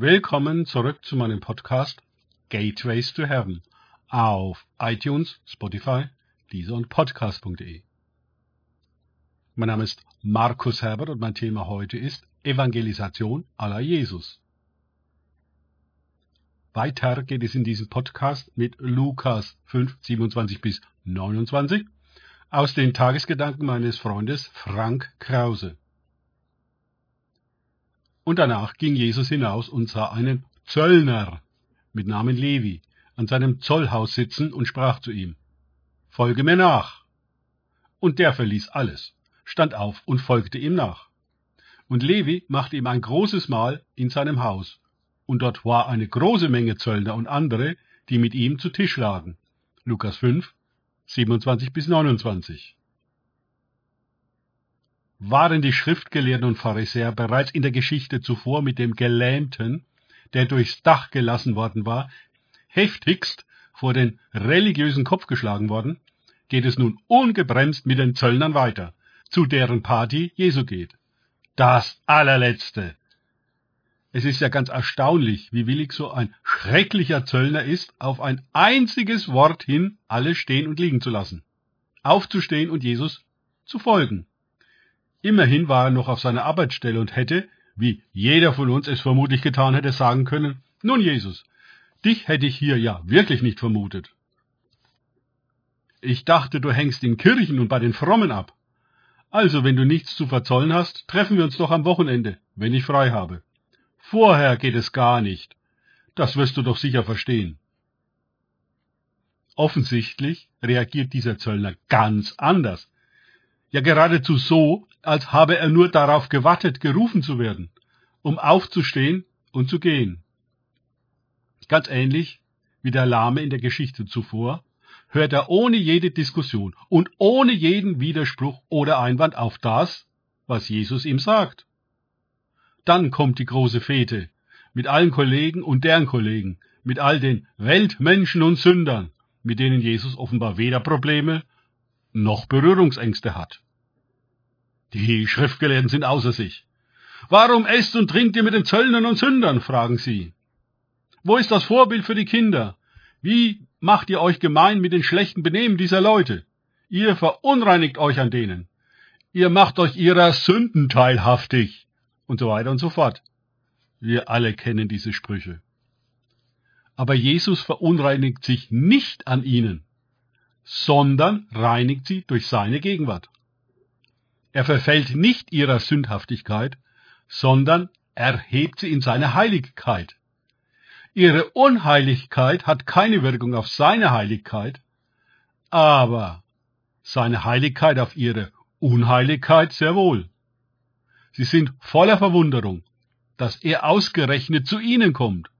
Willkommen zurück zu meinem Podcast Gateways to Heaven auf iTunes, Spotify, Deezer und Podcast.de. Mein Name ist Markus Herbert und mein Thema heute ist Evangelisation la Jesus. Weiter geht es in diesem Podcast mit Lukas 5, 27 bis 29 aus den Tagesgedanken meines Freundes Frank Krause. Und danach ging Jesus hinaus und sah einen Zöllner mit Namen Levi an seinem Zollhaus sitzen und sprach zu ihm, Folge mir nach. Und der verließ alles, stand auf und folgte ihm nach. Und Levi machte ihm ein großes Mahl in seinem Haus, und dort war eine große Menge Zöllner und andere, die mit ihm zu Tisch lagen. Lukas 5, 27 bis 29 waren die Schriftgelehrten und Pharisäer bereits in der Geschichte zuvor mit dem Gelähmten, der durchs Dach gelassen worden war, heftigst vor den religiösen Kopf geschlagen worden, geht es nun ungebremst mit den Zöllnern weiter, zu deren Party Jesu geht. Das allerletzte. Es ist ja ganz erstaunlich, wie willig so ein schrecklicher Zöllner ist, auf ein einziges Wort hin alles stehen und liegen zu lassen, aufzustehen und Jesus zu folgen. Immerhin war er noch auf seiner Arbeitsstelle und hätte, wie jeder von uns es vermutlich getan hätte, sagen können, nun Jesus, dich hätte ich hier ja wirklich nicht vermutet. Ich dachte, du hängst in Kirchen und bei den Frommen ab. Also, wenn du nichts zu verzollen hast, treffen wir uns doch am Wochenende, wenn ich frei habe. Vorher geht es gar nicht. Das wirst du doch sicher verstehen. Offensichtlich reagiert dieser Zöllner ganz anders. Ja geradezu so, als habe er nur darauf gewartet, gerufen zu werden, um aufzustehen und zu gehen. Ganz ähnlich wie der Lahme in der Geschichte zuvor, hört er ohne jede Diskussion und ohne jeden Widerspruch oder Einwand auf das, was Jesus ihm sagt. Dann kommt die große Fete mit allen Kollegen und deren Kollegen, mit all den Weltmenschen und Sündern, mit denen Jesus offenbar weder Probleme noch Berührungsängste hat. Die Schriftgelehrten sind außer sich. Warum esst und trinkt ihr mit den Zöllnern und Sündern? fragen sie. Wo ist das Vorbild für die Kinder? Wie macht ihr euch gemein mit den schlechten Benehmen dieser Leute? Ihr verunreinigt euch an denen. Ihr macht euch ihrer Sünden teilhaftig. Und so weiter und so fort. Wir alle kennen diese Sprüche. Aber Jesus verunreinigt sich nicht an ihnen, sondern reinigt sie durch seine Gegenwart. Er verfällt nicht ihrer Sündhaftigkeit, sondern erhebt sie in seine Heiligkeit. Ihre Unheiligkeit hat keine Wirkung auf seine Heiligkeit, aber seine Heiligkeit auf ihre Unheiligkeit sehr wohl. Sie sind voller Verwunderung, dass er ausgerechnet zu ihnen kommt,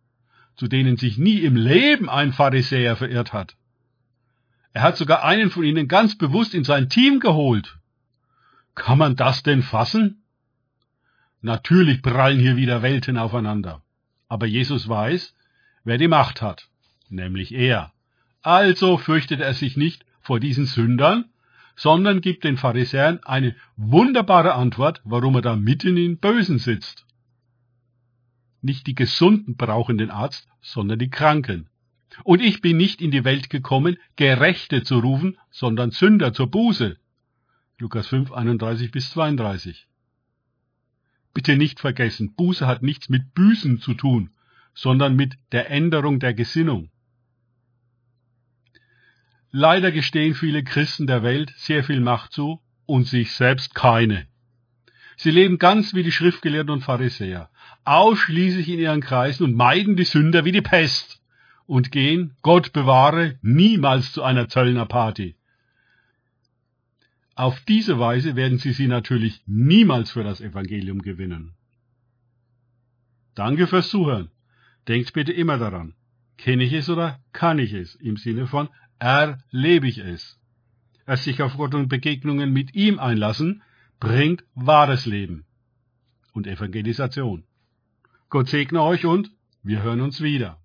zu denen sich nie im Leben ein Pharisäer verirrt hat. Er hat sogar einen von ihnen ganz bewusst in sein Team geholt, kann man das denn fassen? Natürlich prallen hier wieder Welten aufeinander. Aber Jesus weiß, wer die Macht hat, nämlich er. Also fürchtet er sich nicht vor diesen Sündern, sondern gibt den Pharisäern eine wunderbare Antwort, warum er da mitten in Bösen sitzt. Nicht die Gesunden brauchen den Arzt, sondern die Kranken. Und ich bin nicht in die Welt gekommen, Gerechte zu rufen, sondern Sünder zur Buße. Lukas 5, 31 bis 32. Bitte nicht vergessen, Buße hat nichts mit Büßen zu tun, sondern mit der Änderung der Gesinnung. Leider gestehen viele Christen der Welt sehr viel Macht zu und sich selbst keine. Sie leben ganz wie die Schriftgelehrten und Pharisäer, ausschließlich in ihren Kreisen und meiden die Sünder wie die Pest und gehen, Gott bewahre, niemals zu einer Zöllnerparty. Auf diese Weise werden Sie sie natürlich niemals für das Evangelium gewinnen. Danke fürs Zuhören. Denkt bitte immer daran. Kenne ich es oder kann ich es? Im Sinne von erlebe ich es. Erst sich auf Gott und Begegnungen mit ihm einlassen, bringt wahres Leben und Evangelisation. Gott segne euch und wir hören uns wieder.